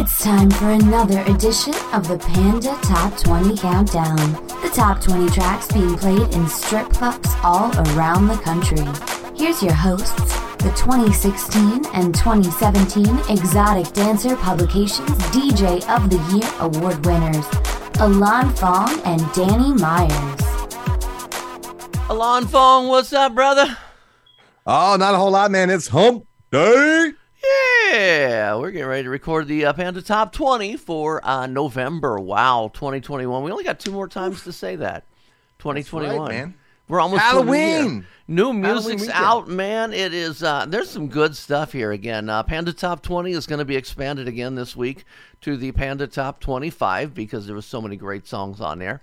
It's time for another edition of the Panda Top 20 Countdown. The top 20 tracks being played in strip clubs all around the country. Here's your hosts, the 2016 and 2017 Exotic Dancer Publications DJ of the Year award winners, Ilan Fong and Danny Meyers. Ilan Fong, what's up, brother? Oh, not a whole lot, man. It's hump day. Yeah, we're getting ready to record the uh, Panda Top 20 for uh, November. Wow, 2021. We only got two more times to say that. 2021. right, man. We're almost to the new year. Halloween. New Halloween music's weekend. out, man. It is. Uh, there's some good stuff here again. Uh, Panda Top 20 is going to be expanded again this week to the Panda Top 25 because there was so many great songs on there.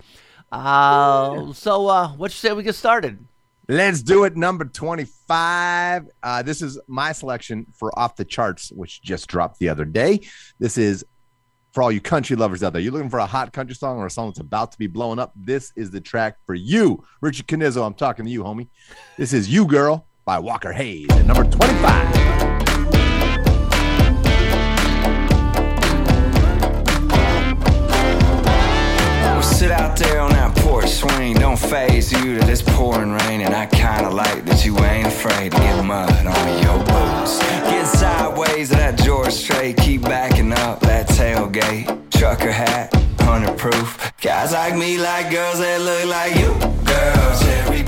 Uh, so, uh, what you say we get started? Let's do it. Number 25. Uh, this is my selection for Off the Charts, which just dropped the other day. This is for all you country lovers out there. You're looking for a hot country song or a song that's about to be blowing up. This is the track for you. Richard Canizzo, I'm talking to you, homie. This is You Girl by Walker Hayes at number 25. Swing. Don't phase you to this pouring rain. And I kinda like that you ain't afraid to get mud on your boots. Get sideways of that George Strait. Keep backing up that tailgate. Trucker hat, 100 proof. Guys like me like girls that look like you. Girl, cherry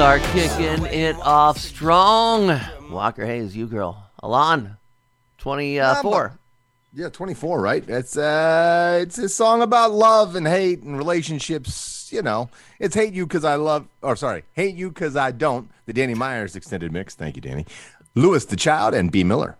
are kicking it off strong. Walker Hayes, you girl. Ilan, 24. Yeah, 24, right? It's uh it's a song about love and hate and relationships, you know. It's hate you cuz I love or sorry, hate you cuz I don't. The Danny Meyers extended mix. Thank you, Danny. Louis the Child and Bea Miller.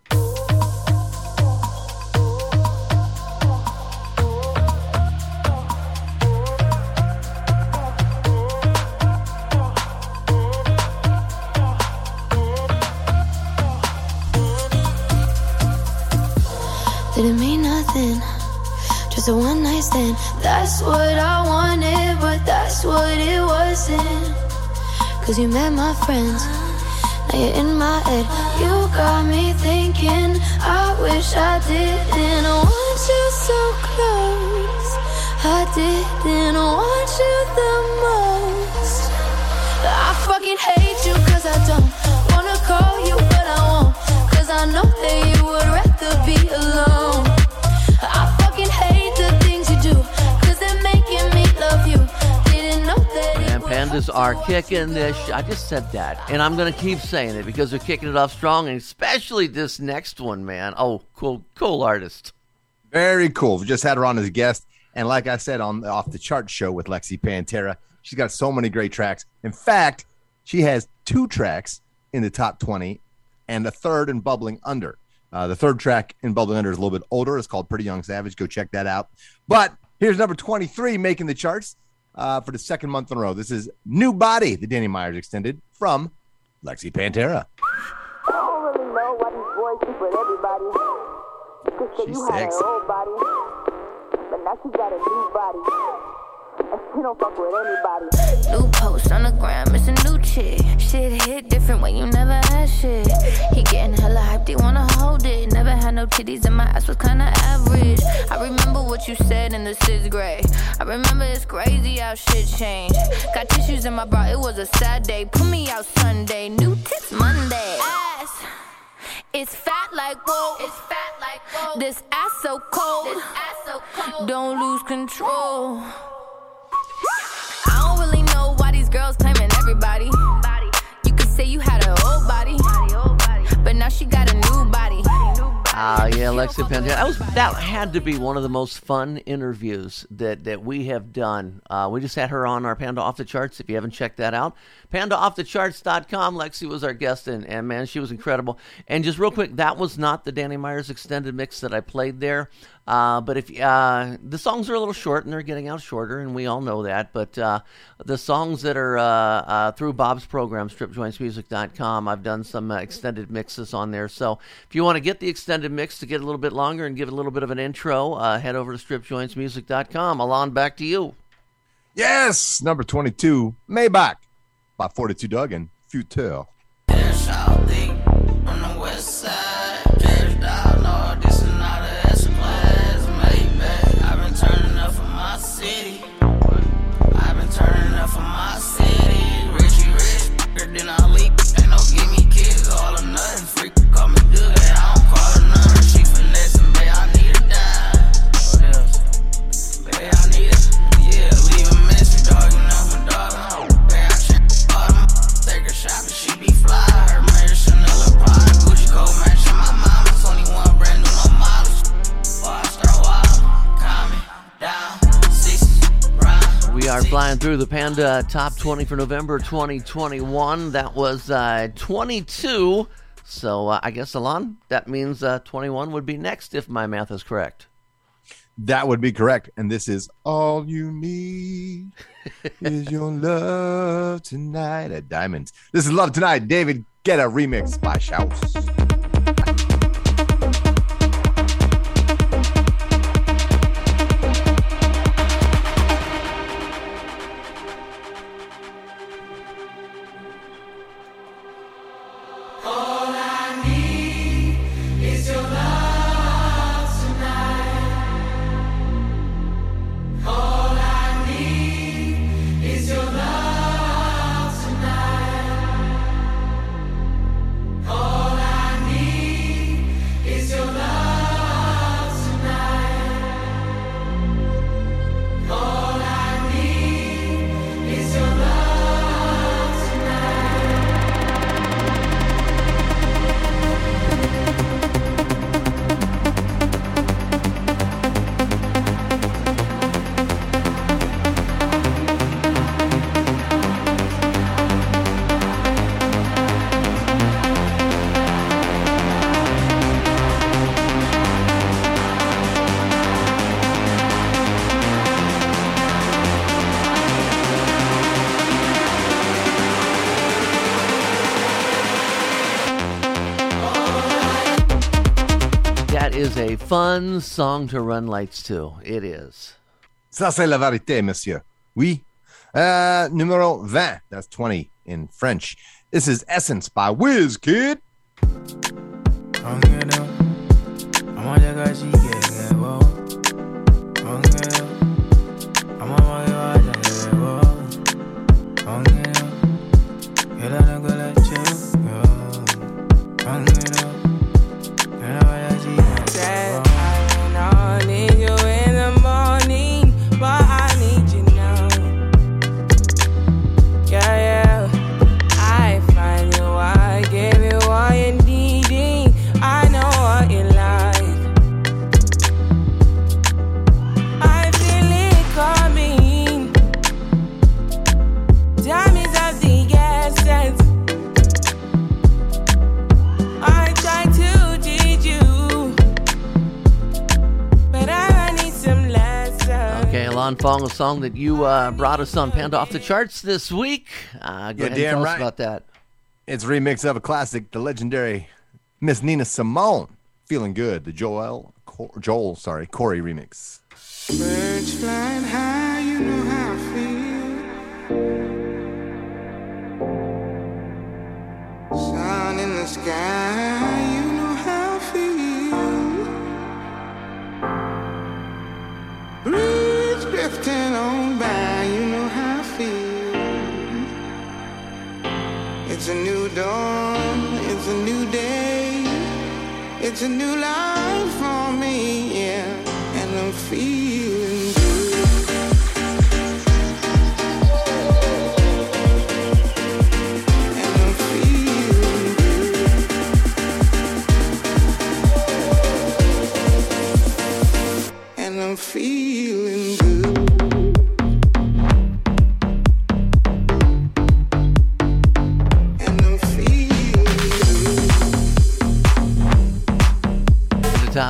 Just a one night stand. That's what I wanted, but that's what it wasn't. Cause you met my friends, now you're in my head. You got me thinking, I wish I didn't want you so close. I didn't want you the most. I fucking hate you cause I don't wanna call you, but I won't. Cause I know that you would rather be alone. It pandas are kicking this. Sh- I just said that, and I'm gonna keep saying it because they're kicking it off strong, and especially this next one, man. Oh, cool, cool artist. Very cool. We just had her on as a guest. And like I said on the Off the Chart show with Lexi Pantera, she's got so many great tracks. In fact, she has two tracks in the top 20 and a third in Bubbling Under. Uh, the third track in Bubbling Under is a little bit older. It's called Pretty Young Savage. Go check that out. But here's number 23 making the charts uh, for the second month in a row. This is New Body, the Danny Meyers extended from Lexi Pantera. I don't really know why these boys sleep with everybody. Because say She's had sexy. old body, but now she got a new body. And she don't fuck with anybody. New post on the gram, it's a new chick. Shit hit different when you never had shit. He getting hella hyped, he wanna hold it. Never had no titties, and my ass was kinda average. I remember what you said in the sixth grade. I remember it's crazy how shit changed. Got tissues in my bra, it was a sad day. Put me out Sunday, new tits Monday. Ass. It's fat like whoa. It's fat like whoa. This ass so cold. This ass so cold. Don't lose control. I don't really know why these girls claiming everybody. You could say you had old body, but now she got a new body. Ah, yeah, Pantera. That was that had to be one of the most fun interviews that that we have done. Uh, we just had her on our Panda off the charts. If you haven't checked that out, PandaOffTheCharts.com. Lexi was our guest, and, and man, she was incredible. And just real quick, that was not the Danny Meyers extended mix that I played there. Uh, but if uh, the songs are a little short and they're getting out shorter, and we all know that. But uh, the songs that are uh, uh, through Bob's program, StripJointsMusic.com, I've done some uh, extended mixes on there. So if you want to get the extended mix to get a little bit longer and give a little bit of an intro, head over to StripJointsMusic.com. Ilan, back to you. Yes, number 22, Maybach by 42 Dugg and Future. Are flying through the Panda Top 20 for November 2021. That was uh, 22. So uh, I guess, Ilan, that means uh, 21 would be next if my math is correct. That would be correct. And this is All You Need is Your Love Tonight at Diamonds. This is Love Tonight. David Guetta remix by Shouse. Fun song to run lights to. It is. Ça, c'est la vérité, monsieur. Oui. Uh, numéro 20. That's 20 in French. This is Essence by Wizkid. Fong, a song that you uh, brought us on Panda Off the Charts this week. Uh, go yeah, ahead and tell right. us about that. It's a remix of a classic, the legendary Miss Nina Simone, "Feeling Good," the Joel Joel, sorry, Corry remix. Birds flying high, you know how I feel. Sun in the sky, a new dawn, it's a new day, it's a new life for me, yeah, and I'm feeling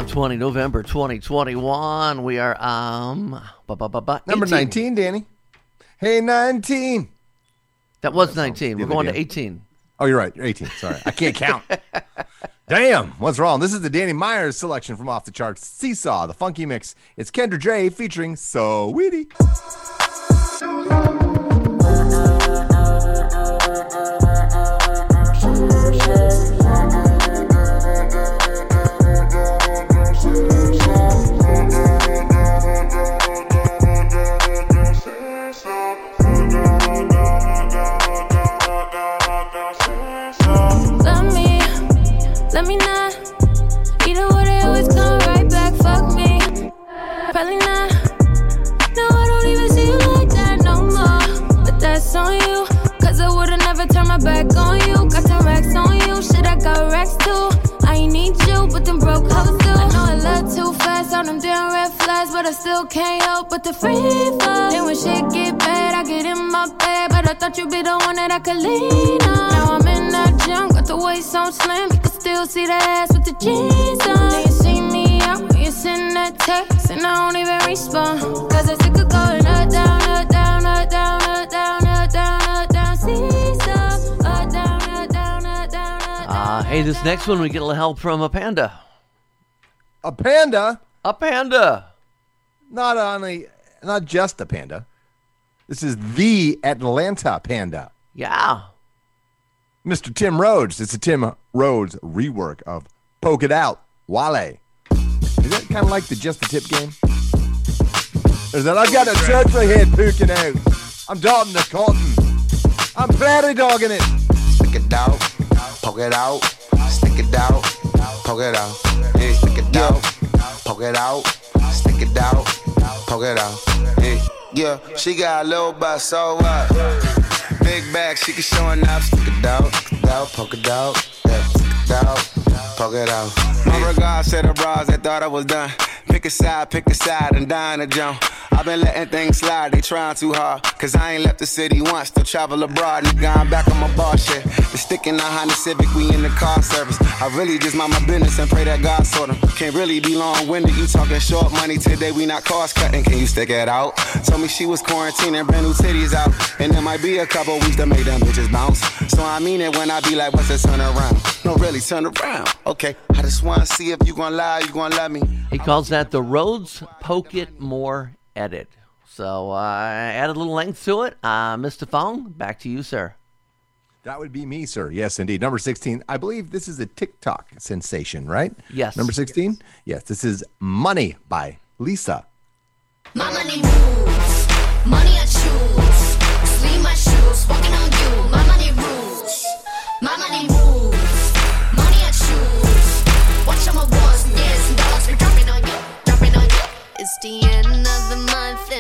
20, November 2021. We are um bu- bu- bu- Number 18. 19, Danny. Hey, 19. That was 19. We're going to 18. Oh, you're right. You're 18. Sorry. I can't count. Damn. What's wrong? This is the Danny Meyers selection from Off the Charts Seesaw, the funky mix. It's Kendra Dre featuring Saweetie. Let me not. Either way, they always come right back. Fuck me, probably not. No, I don't even see you like that no more. But that's on you, cause I would've never turned my back on you. Got the racks on you, shit, I got racks too. I ain't need you, but them broke hoes do. I know I love too fast on them damn red flags, but I still can't help but the free fall. Then when shit get bad, I get in my bed, but I thought you'd be the one that I could lean on. Now I'm got the waist so slim, you can still see the ass with the jeans on. Then you see me out, when you send that text, and I don't even respond. Cause I sick of going up, down, up, down, up, down, up, down, up, down, up, down, seesaw. Up, down, up, down, up, down, up, Uh, hey, this next one we get a little help from a panda. A panda, A panda. not only, not just a panda. This is the Atlanta panda. Yeah. Mr. Tim Rhodes. It's a Tim Rhodes rework of Poke It Out, Wale. Is that kind of like the Just the Tip game? Is that I've got a turtle head poking out. I'm darting the cotton. I'm prairie dogging it. Stick it out, poke it out, stick it out, poke it out, yeah, stick it out, poke it out, stick it out, poke it out, yeah. Yeah, she got a little butt, so what? Big bag, she can show enough. Stick it out, out, poke it out, yeah, stick it out, poke it out. My regards to the bras that thought I was done. Pick a side, pick a side, and dine a jump. I've been letting things slide, they trying too hard. Cause I ain't left the city once to travel abroad. Nigga, I'm back on my bar shit. The stick in the Honda Civic, we in the car service. I really just mind my business and pray that God sort 'em. Can't really be long winded, you talking short money today, we not cost cutting. Can you stick it out? Told me she was quarantining, brand new titties out. And there might be a couple weeks to make them bitches bounce. So I mean it when I be like, what's the turn around? No, really, turn around. Okay, I just wanna see if you gon' lie, you gon' love me. He calls that the Rhodes Poke It More edit. So uh, I added a little length to it. Uh, Mr. Fong, back to you, sir. That would be me, sir. Yes, indeed. Number 16. I believe this is a TikTok sensation, right? Yes. Number 16? Yes, this is Money by Lisa. My money rules, money I choose. Sleeve my shoes, walking on you. My money rules, my money rules. Money I choose. Watch all my ones and years and dollars. Dropping on you, dropping on you. It's the end of the month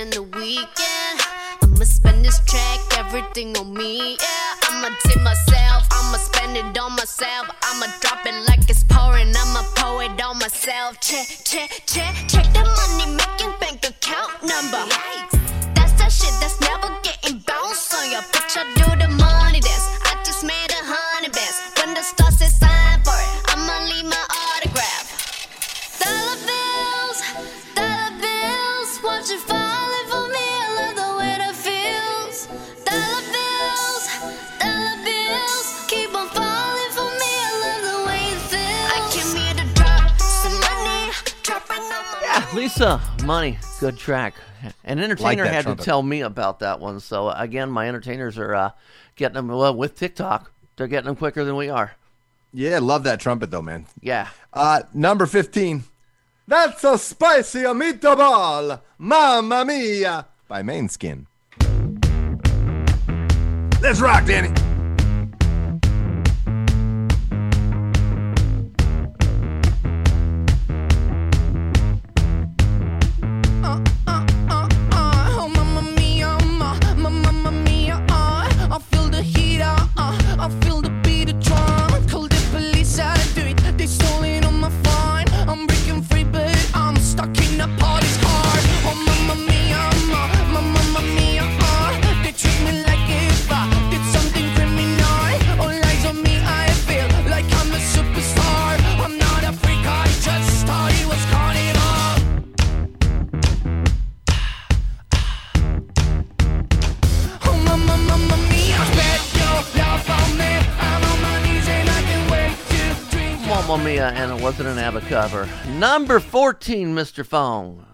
and the weekend. I'ma spend this track, everything on me. Yeah, I'ma tip myself, I'ma spend it on myself. I'ma drop it like it's pouring, I'ma pour it on myself. Check, check, check, check the money making bank account number. That's that shit that's Money, good track. An entertainer that had trumpet. to tell me about that one. So again, my entertainers are uh, getting them well with TikTok. They're getting them quicker than we are. Yeah, love that trumpet though, man. Yeah. Uh, number 15. That's a spicy meatball, mamma mia, by Måneskin. Let's rock, Danny. And it wasn't an ABBA cover. Number 14, Mr. Fong.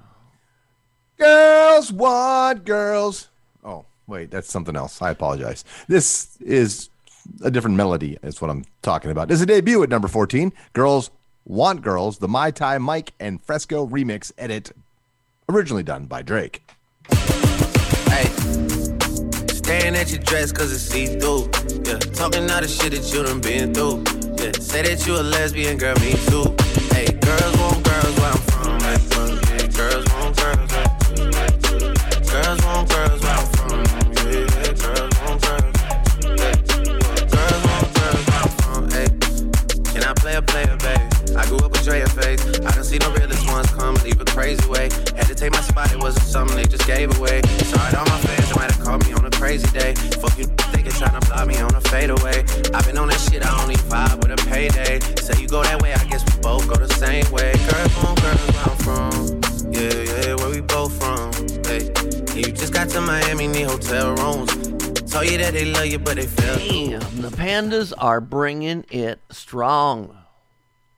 Girls want girls. Oh, wait, that's something else. I apologize. This is a different melody, is what I'm talking about. This is a debut at number 14. Girls Want Girls, the My Tai Mike and Fresco remix edit, originally done by Drake. Hey, staring at your dress cause it's see through. Yeah, talking all the shit that you done been through. Yeah, say that you a lesbian, girl, me too. Hey, girls want girls where I'm from. Hey, yeah, girls want girls. Hey. Girls want girls where I'm from. Yeah, girls want girls. Girls want girls where I'm from. Hey, can I play a player, babe? I grew up with Drea face. I done seen the realest ones come leave a crazy way. Had to take my spot, it wasn't something they just gave away. Sorry to all my fans, they might have called me on a crazy day. Fuck you, thinking trying to block me on a fadeaway. I've been on payday. Say you go that way, I guess we both go the same way. Girls on girls, where I'm from. Yeah, yeah, where we both from. Hey, you just got to Miami, need hotel rooms. Told you that they love you, but they feel Damn, the Pandas are bringing it strong.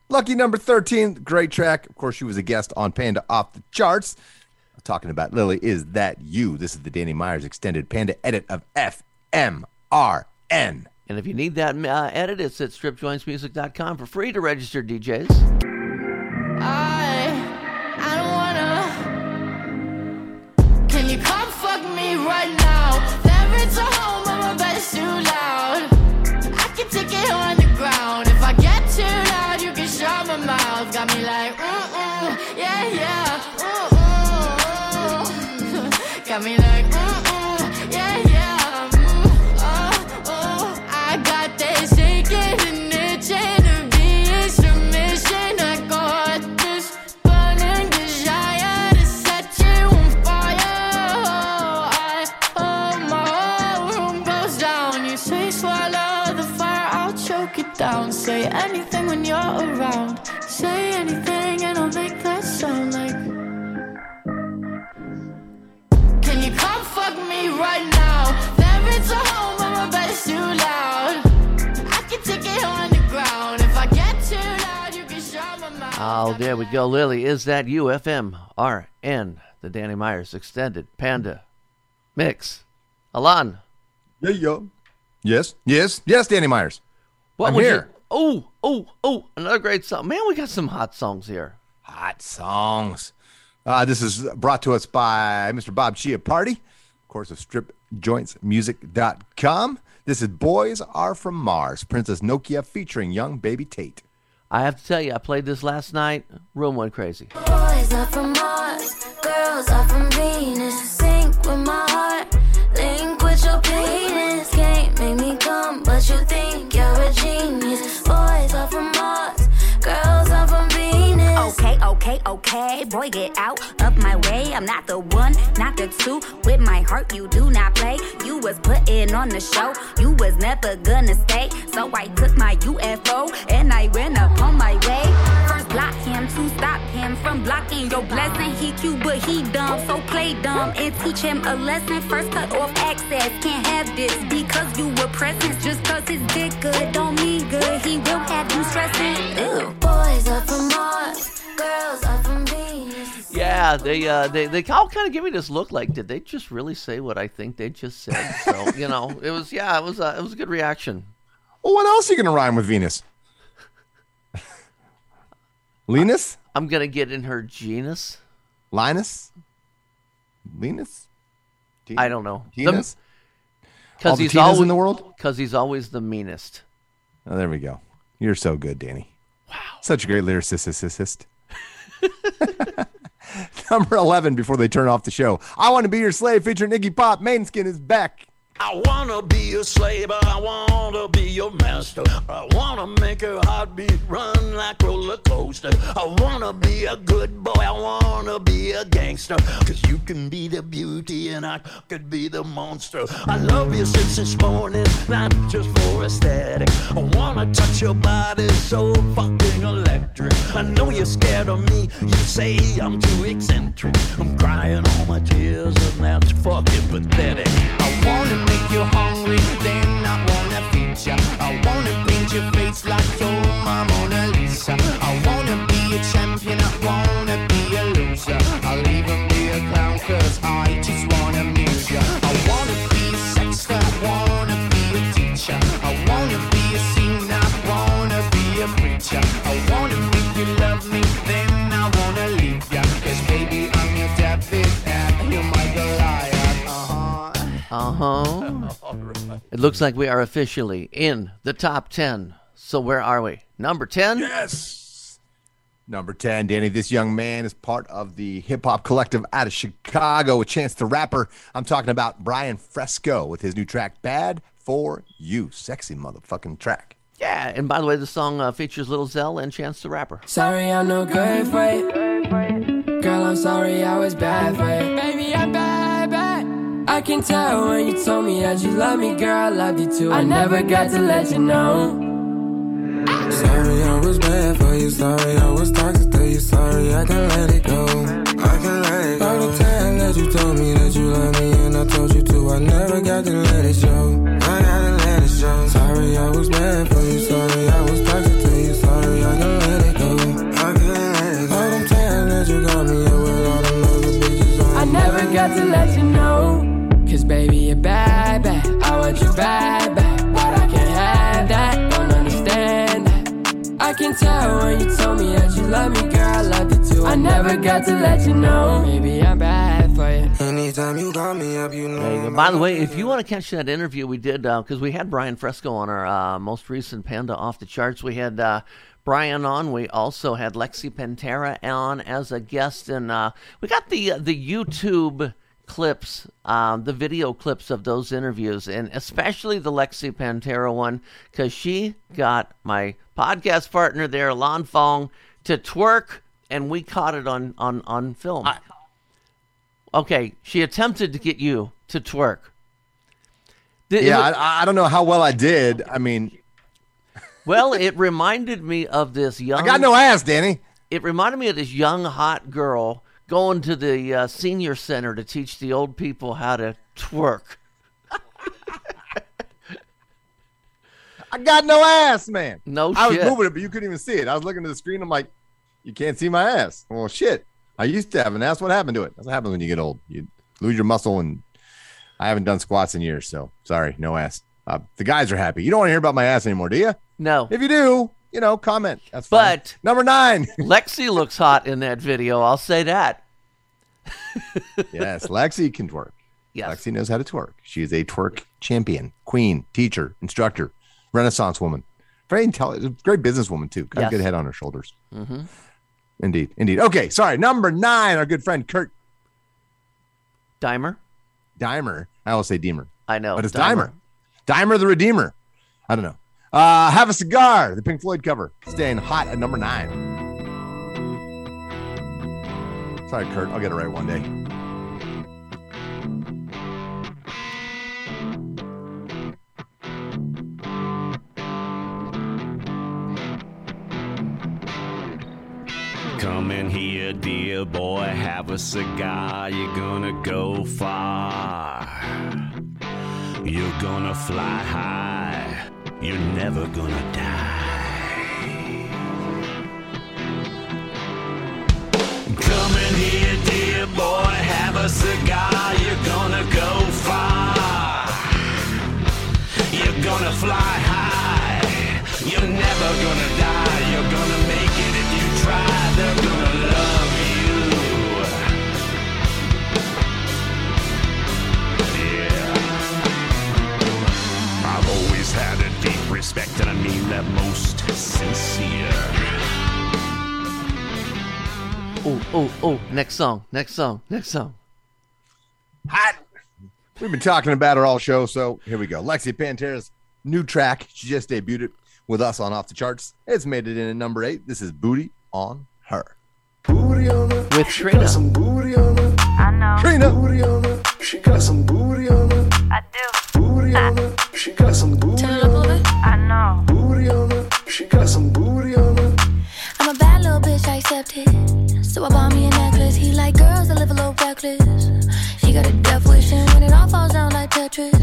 Lucky number 13, great track. Of course, she was a guest on Panda Off the Charts. Talking about Lily, is that you? This is the Danny Meyers extended Panda edit of FMRN. And if you need that uh, edit, it's at stripjointsmusic.com for free to register DJs. I, Oh, there we go, Lily. Is that you? FMRN, the Danny Meyers extended Panda mix. Alan, Yeah, yo. Yes, yes, yes, Danny Meyers. what I'm was here. Oh, oh, oh, another great song. Man, we got some hot songs here. Hot songs. Uh, this is brought to us by Mr. Bob Chia Party, of course, of stripjointsmusic.com. This is Boys Are From Mars, Princess Nokia featuring Yung Baby Tate. I have to tell you, I played this last night. Room went crazy. Boys are from Mars, girls are from Venus. Sync with my heart, link with your penis. Can't make me come, but you think you're a genius. Boys are from Mars, girls are from Venus. Okay, okay, okay. Boy, get out of my way. I'm not the one, not the two. With my heart, you do not play. You was putting on the show. You was never gonna stay. So I took my UFO your blessing. He cute, but he dumb. So play dumb and teach him a lesson. First cut off access. Can't have this because you were present. Just cause his dick good don't mean good. He will have you stressing. Ew. Boys are from Mars, girls are from Venus. Yeah, they uh, they they all kind of give me this look like, did they just really say what I think they just said? So you know, it was yeah, it was uh, it was a good reaction. Well, what else are you going to rhyme with Venus? Linus? I'm gonna get in her genus. Linus? Linus? I don't know. Genus? Because he's always in the world? Because he's always the meanest. Oh, there we go. You're so good, Danny. Wow. Such a great lyricist. Number 11 before they turn off the show. I Want to Be Your Slave featuring Iggy Pop. Måneskin is back. I wanna be a slave, I wanna be your master. I wanna make your heartbeat run like roller coaster. I wanna be a good boy, I wanna be a gangster. Cause you can be the beauty and I could be the monster. I love you since this morning, not just for aesthetic. I wanna touch your body so fucking electric. I know you're scared of me, you say I'm too eccentric. I'm crying all my tears and that's fucking pathetic. I wanna make you hungry, then I wanna feed ya. I wanna paint your face like your Mona Lisa. I wanna be a champion. It looks like we are officially in the top 10. So where are we? Number 10? Yes. Number 10, Danny. This young man is part of the hip hop collective out of Chicago, a chance to rapper. I'm talking about Brian Fresco with his new track, Bad for You. Sexy motherfucking track. Yeah, and by the way, the song uh, features Little Zell and Chance the Rapper. Sorry, I'm no good for it. Girl, I'm sorry I was bad for it. Baby, I'm bad, bad. I can tell when you told me that you love me, girl, I loved you too. I never got to let you know. Sorry, I was bad for you. Sorry, I was toxic to you. Sorry, I can let it go. I can let it go. All the time that you told me that you love me, and I told you to. I never got to let it show. I gotta let it show. Sorry, I was bad for you. Sorry, I was toxic to you. Sorry, I can let it go. I can let it go. All them times that you got me with all them other bitches I never got to let you know. Cause baby, you're bad, bad. I want you bad, bad. But I can't have that. Don't understand that. I can tell when you told me that you love me, girl, I loved you too. I never got to let you know. Maybe I'm bad for you. Anytime you call me up, you know. You. By the way, if you want to catch that interview we did, because we had Brian Fresco on our uh, most recent Panda Off the Charts, we had uh, Brian on. We also had Lexi Pantera on as a guest, and uh, we got the the YouTube clips, um, the video clips of those interviews, and especially the Lexi Pantera one, because she got my podcast partner there, Lon Fong, to twerk, and we caught it on on on film. okay, she attempted to get you to twerk. Th- it Yeah, wa- I, I don't know how well I did. I mean, well, it reminded me of this young. I got no ass, Danny. It reminded me of this young hot girl going to the uh, senior center to teach the old people how to twerk. I got no ass, man. No I was moving it, but you couldn't even see it. I was looking at the screen. I'm like, you can't see my ass. Well, shit. I used to have an ass. What happened to it? That's what happens when you get old. You lose your muscle, and I haven't done squats in years. So sorry, no ass. Uh, the guys are happy. You don't want to hear about my ass anymore, do you? No. If you do, you know, comment. That's fine. But number nine. Lexi looks hot in that video. I'll say that. yes, Lexi can twerk. Yes. Lexi knows how to twerk. She is a twerk champion, queen, teacher, instructor, Renaissance woman. Very intelligent, great businesswoman too. Got Yes. a good head on her shoulders. Mm-hmm. Indeed, indeed. Okay, sorry. Number nine, our good friend Kurt Dimer. Dimer. I always say Deemer, I know. but it's Dimer. Dimer the Redeemer. I don't know. Uh, have a cigar. The Pink Floyd cover, staying hot at number nine. Sorry, Kurt. I'll get it right one day. Come in here, dear boy, have a cigar. You're gonna go far. You're gonna fly high. You're never gonna die. Come in here, dear boy, have a cigar. You're gonna go far. You're gonna fly high. You're never gonna die. You're gonna make it if you try. They're gonna love respect, and I mean that most sincere. Oh, oh, oh. Next song. Next song. Next song. Hot. We've been talking about it all show, so here we go. Lexi Pantera's new track. She just debuted it with us on Off the Charts. It's made it in at number eight. This is Booty on Her. Booty on her. With Trina. booty on her. I know. Trina. Booty on her. She got some booty on her. I do. Booty on her. She got some booty Turn it Booty on her. She got some booty on her. I'm a bad little bitch, I accept it. So I bought me a necklace. He like girls that live a little reckless. He got a death wish, and when it all falls down like Tetris,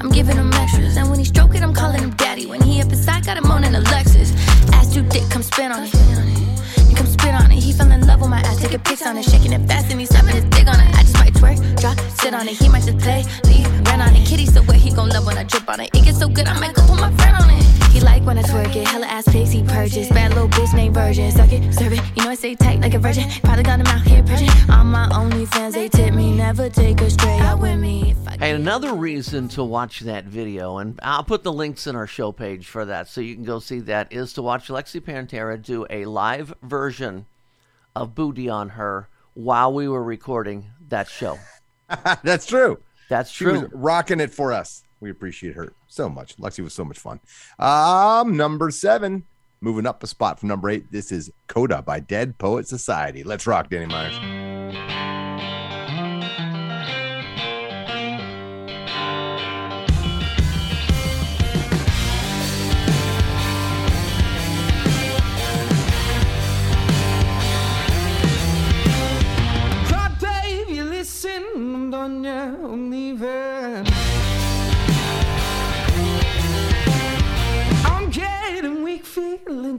I'm giving him extras. And when he stroke it, I'm calling him daddy. When he up inside, got him on an Alexis. Ass too thick, come spin on it. You come spit on it. He fell in love with my ass, taking pics on it, shaking it fast, and he's slapping his dick on it. I just might twerk, drop, sit on it. He might just play, leave, run on it. Kitty so wet, he gon' love when I drip on it. It gets so good, I might go put my friend on it. He like when I twerk it. Hella ass pics he purchased. Bad little bitch named Virgin. Suck it, serve it. You know I stay tight like a virgin. Probably got him out here purging. On my OnlyFans, they tip me. Never take a stray out with me. If I And another reason to watch that video, and I'll put the links in our show page for that so you can go see that, is to watch Lexi Pantera do a live version of Booty on Her while we were recording that show. That's true. That's She was true. rocking it for us. We appreciate her so much. Lexi was so much fun. Um, number seven, moving up a spot from number eight. This is Coda by Dead Poet Society. Let's rock, Danny Meyers.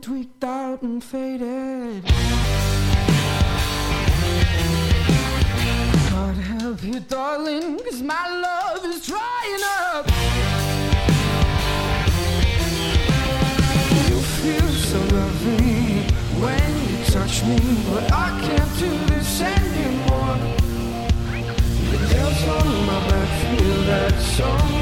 Tweaked out and faded. God help you, darling, cause my love is drying up. You feel so lovely when you touch me, but I can't do this anymore. The nails on my back feel that summer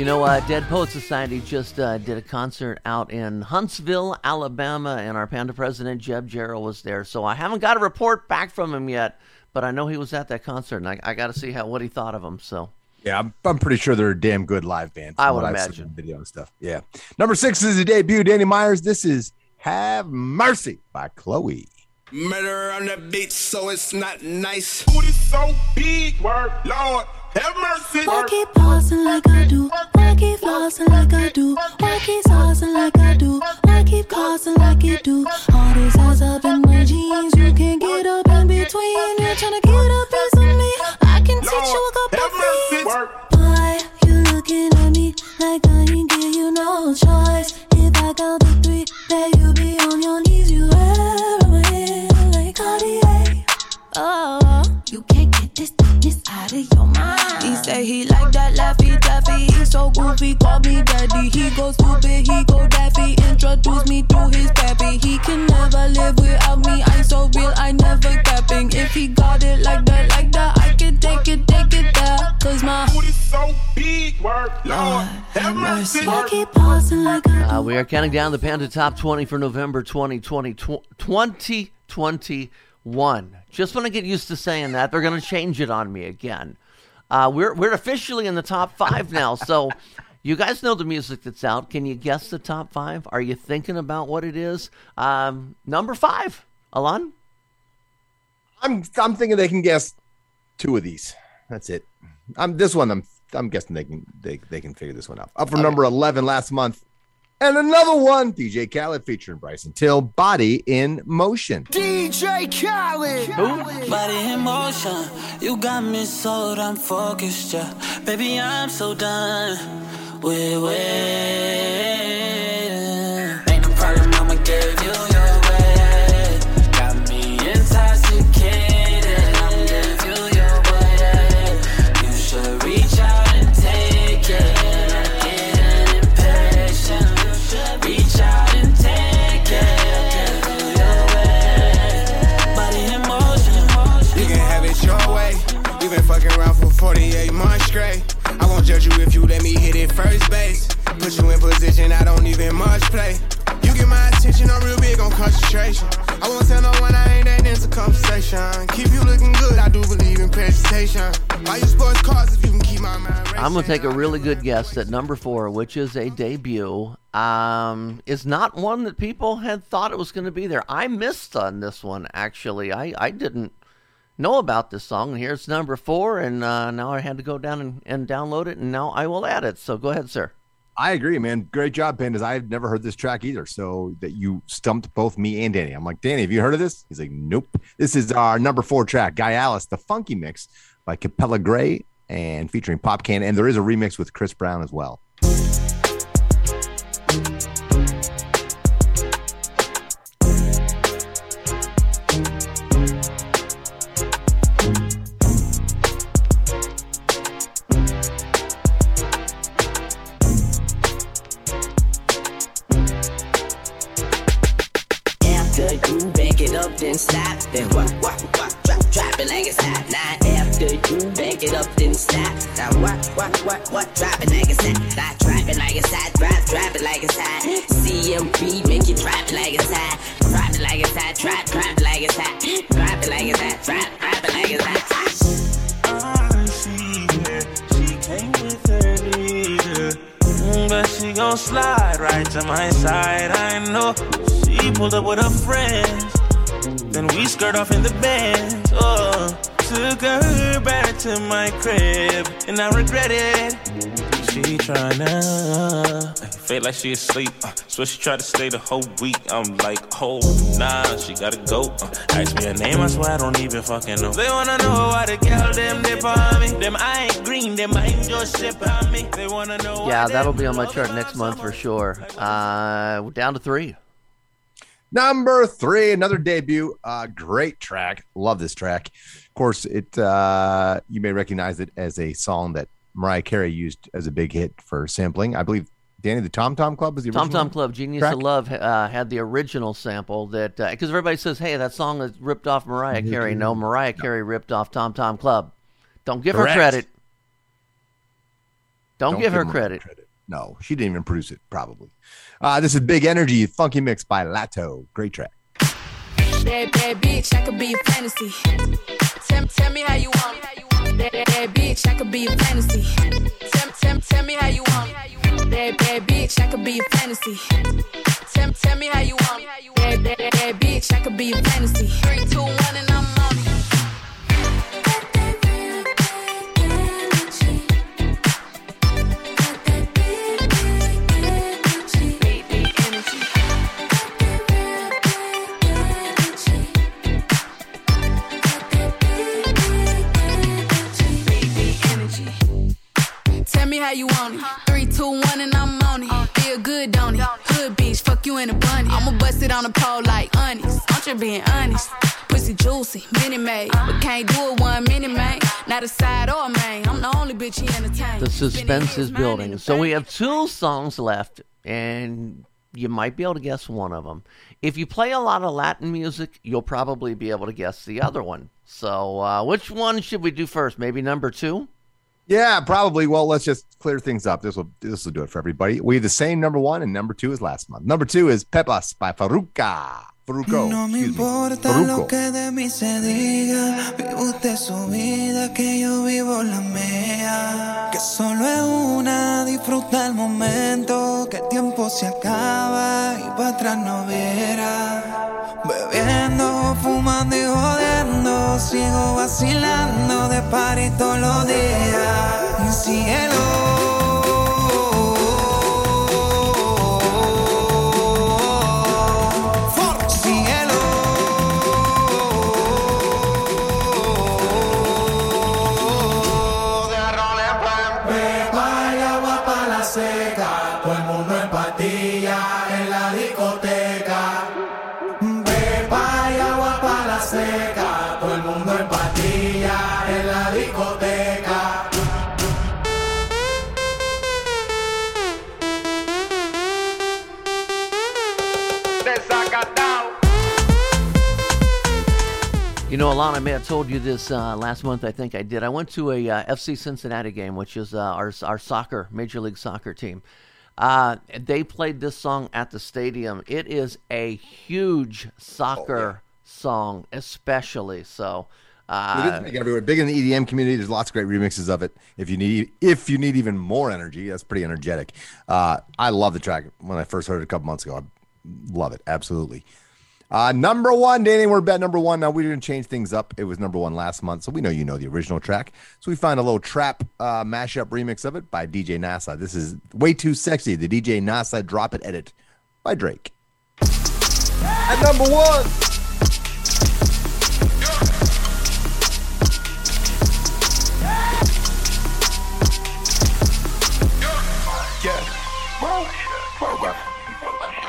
You know, uh, Dead Poet Society just uh, did a concert out in Huntsville, Alabama, and our Panda president, Jeb Jarrell, was there. So I haven't got a report back from him yet, but I know he was at that concert, and I, I got to see how what he thought of him. So Yeah, I'm, I'm pretty sure they're a damn good live band. I would imagine. Video and stuff. Yeah. Number six is the debut, Danny Meyers. This is Have Mercy by Chloe. Murder on the beat, so it's not nice. Booty so big, word, Lord, have mercy. Why keep pausing like I do? Why keep flossing like I do? Why keep saucing like I do? Why keep causing like you do? All these eyes up in my jeans, you can't get up in between. You're trying to get a piece of me. I can teach you a couple things. Why you looking at me like I ain't give you no choice? If I count to three, that you be on your knees, you heroin like Cartier. Oh, you can't get this this out of your mind. He say he like that laffy taffy. He so goofy, call me daddy. He go stupid, he go daffy. Introduce me to his pappy. He can never live without me. I'm so real, I never capping. If he got it like that, like that, I can take it, take it there. Cause my booty so big, word, Lord, have mercy. I keep pausing like I uh, we are counting down the Panda Top 20 for November 2020, 2021. Just want to get used to saying that. They're going to change it on me again. Uh, we're, we're officially in the top five now. So you guys know the music that's out. Can you guess the top five? Are you thinking about what it is? Um, number five, Ilan? I'm I'm thinking they can guess two of these. That's it. I'm this one. I'm I'm guessing they can they, they can figure this one out. Up from number eleven last month, and another one. DJ Khaled featuring Bryson Till. Body in motion. DJ Khaled. Body in motion, you got me sold, I'm focused, yeah. Baby, I'm so done with waiting. You if you let me hit it first base. Put you in position, I don't even much play. You get my attention, I'm real big on concentration. I won't tell no one I ain't that into conversation. Keep you looking good, I do believe in presentation. Buy you sports cars if you can keep my mind. I'm to take a really good guess that number four, which is a debut, um, is not one that people had thought it was to be there. I missed on this one, actually. I, I didn't know about this song. And here's number four, and uh, now I had to go down and, and download it, and now I will add it. So go ahead, sir. I agree, man. Great job, Pandas. I've never heard this track either. So that you stumped both me and Danny. I'm like, Danny, have you heard of this? He's like, Nope. This is our number four track, Gyalis, the funky mix by Capella Grey and featuring Popcaan. And there is a remix with Chris Brown as well. Then what, and I regret it. She tryna feel like she asleep. Uh, so she tried to stay the whole week. I'm like, oh nah, she gotta go. Uh, ask me her name, I swear I don't even fucking know. They wanna know why the girl them dip on me. Them I ain't green, them I ain't just ship on me. They wanna know Yeah, that'll be on my chart next month for sure. Uh, we're down to three. Number three, another debut. Uh, great track. Love this track. Of course, it uh, you may recognize it as a song that Mariah Carey used as a big hit for sampling. I believe Danny the Tom Tom Club was the Tom original Tom Club, Genius track? of Love, uh, had the original sample that because everybody says, "Hey, that song is ripped off Mariah Carey." No, Mariah Carey ripped off Tom Tom Club. Don't give Correct. her credit. Don't, Don't give give her Mariah credit. No, she didn't even produce it. Probably. Uh, this is Big Energy Funky Mix by Latto. Great track. Bad, bad bitch, I could be a fantasy. Tell, tell me how you want me. Bad, bad bitch, I could be a fantasy. Tell, tell, tell me how you want me. Bad, bad bitch, I could be a fantasy. Tell, tell me how you want me. Bad, bad, bad bitch, I could be a fantasy. Three, two, one, and I'm on it. How you want it. Three, two, one, and I'm on it. Feel good, don't it? Hood bitch, fuck you in a bunny. I'ma bust it on the pole like honest. I'm just being honest. Pussy juicy, mini made. But can't do it one minute, man. Not a side or a main. I'm the only bitch he entertain. The suspense is building. So we have two songs left, and you might be able to guess one of them. If you play a lot of Latin music, you'll probably be able to guess the other one. So uh, which one should we do first? Maybe number two. Yeah, probably. Well, let's just clear things up. This will this will do it for everybody. We have the same number one and number two is last month. Number two is Pepas by Farruko. No me importa lo que de mí se diga. Vive usted su vida, que yo vivo la mía. Que solo es una, disfruta el momento. Que el tiempo se acaba y para atrás no viera. Bebiendo, fumando y jodiendo. Sigo vacilando de party todos los días. Y cielo. Alana, I may have told you this uh, last month. I think I did. I went to a uh, FC Cincinnati game, which is uh, our our soccer Major League Soccer team. Uh, they played this song at the stadium. It is a huge soccer song, especially so. Uh, big everywhere. Big in the EDM community. There's lots of great remixes of it. If you need, if you need even more energy, that's pretty energetic. Uh, I love the track when I first heard it a couple months ago. I love it absolutely. Uh, number one, Danny, we're bet number one. Now we didn't change things up. It was number one last month, so we know you know the original track. So we find a little trap uh, mashup remix of it by DJ NASA. This is way too sexy. The DJ NASA drop it edit by Drake. At number one.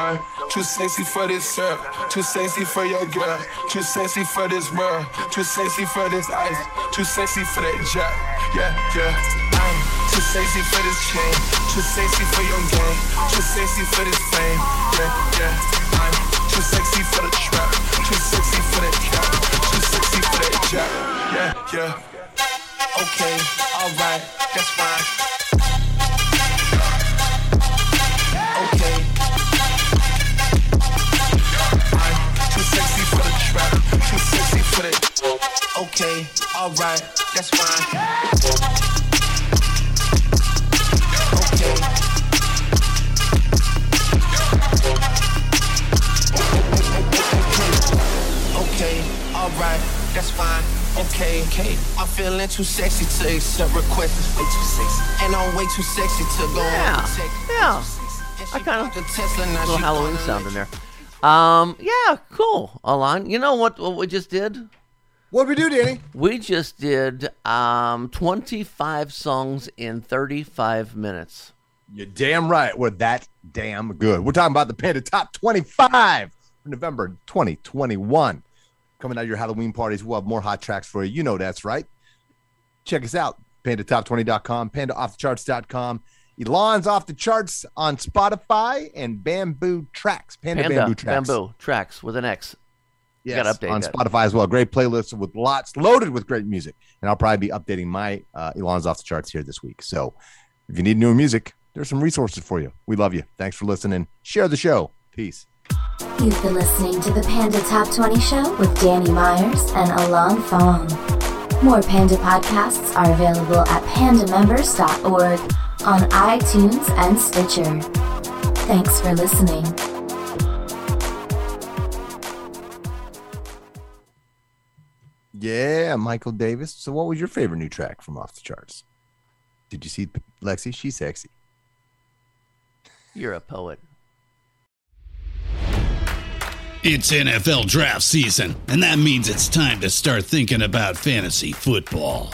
Uh, too sexy for this syrup, too sexy for your girl, too sexy for this world, too sexy for this ice, too sexy for that jet, yeah, yeah. I'm too sexy for this chain, too sexy for your game, too sexy for this fame, yeah, yeah. I'm too sexy for the trap, too sexy for that cap, too sexy for that jet, yeah, yeah. Okay, alright, that's fine. Alright, that's fine. Okay. Alright, that's fine. Okay, okay. I'm feeling too sexy to accept requests. Way too sexy. And I'm way too sexy to go Yeah, on yeah. I kind of Tesla now. little Halloween sound in there. Um, yeah, cool. Ilan, you know what? What we just did? What we do, Danny? We just did um 25 songs in 35 minutes. You're damn right. We're that damn good. We're talking about the Panda Top 25 for November 2021. Coming out of your Halloween parties, we'll have more hot tracks for you. You know that's right. Check us out. PandaTop20.com, PandaOffTheCharts.com. Ilan's off the charts on Spotify and Bamboo Tracks. Panda, Panda, Bamboo Tracks. Bamboo tracks with an X. You Yes, gotta on that. Spotify as well. Great playlist with lots loaded with great music. And I'll probably be updating my uh, Ilan's off the charts here this week. So if you need new music, there's some resources for you. We love you. Thanks for listening. Share the show. Peace. You've been listening to the Panda Top 20 Show with Danny Meyers and Ilan Fong. More Panda podcasts are available at pandamembers.org on iTunes and Stitcher. Thanks for listening. Yeah, Michael Davis. So what was your favorite new track from off the charts? Did you see Lexi? She's sexy. You're a poet. It's NFL draft season, and that means it's time to start thinking about fantasy football.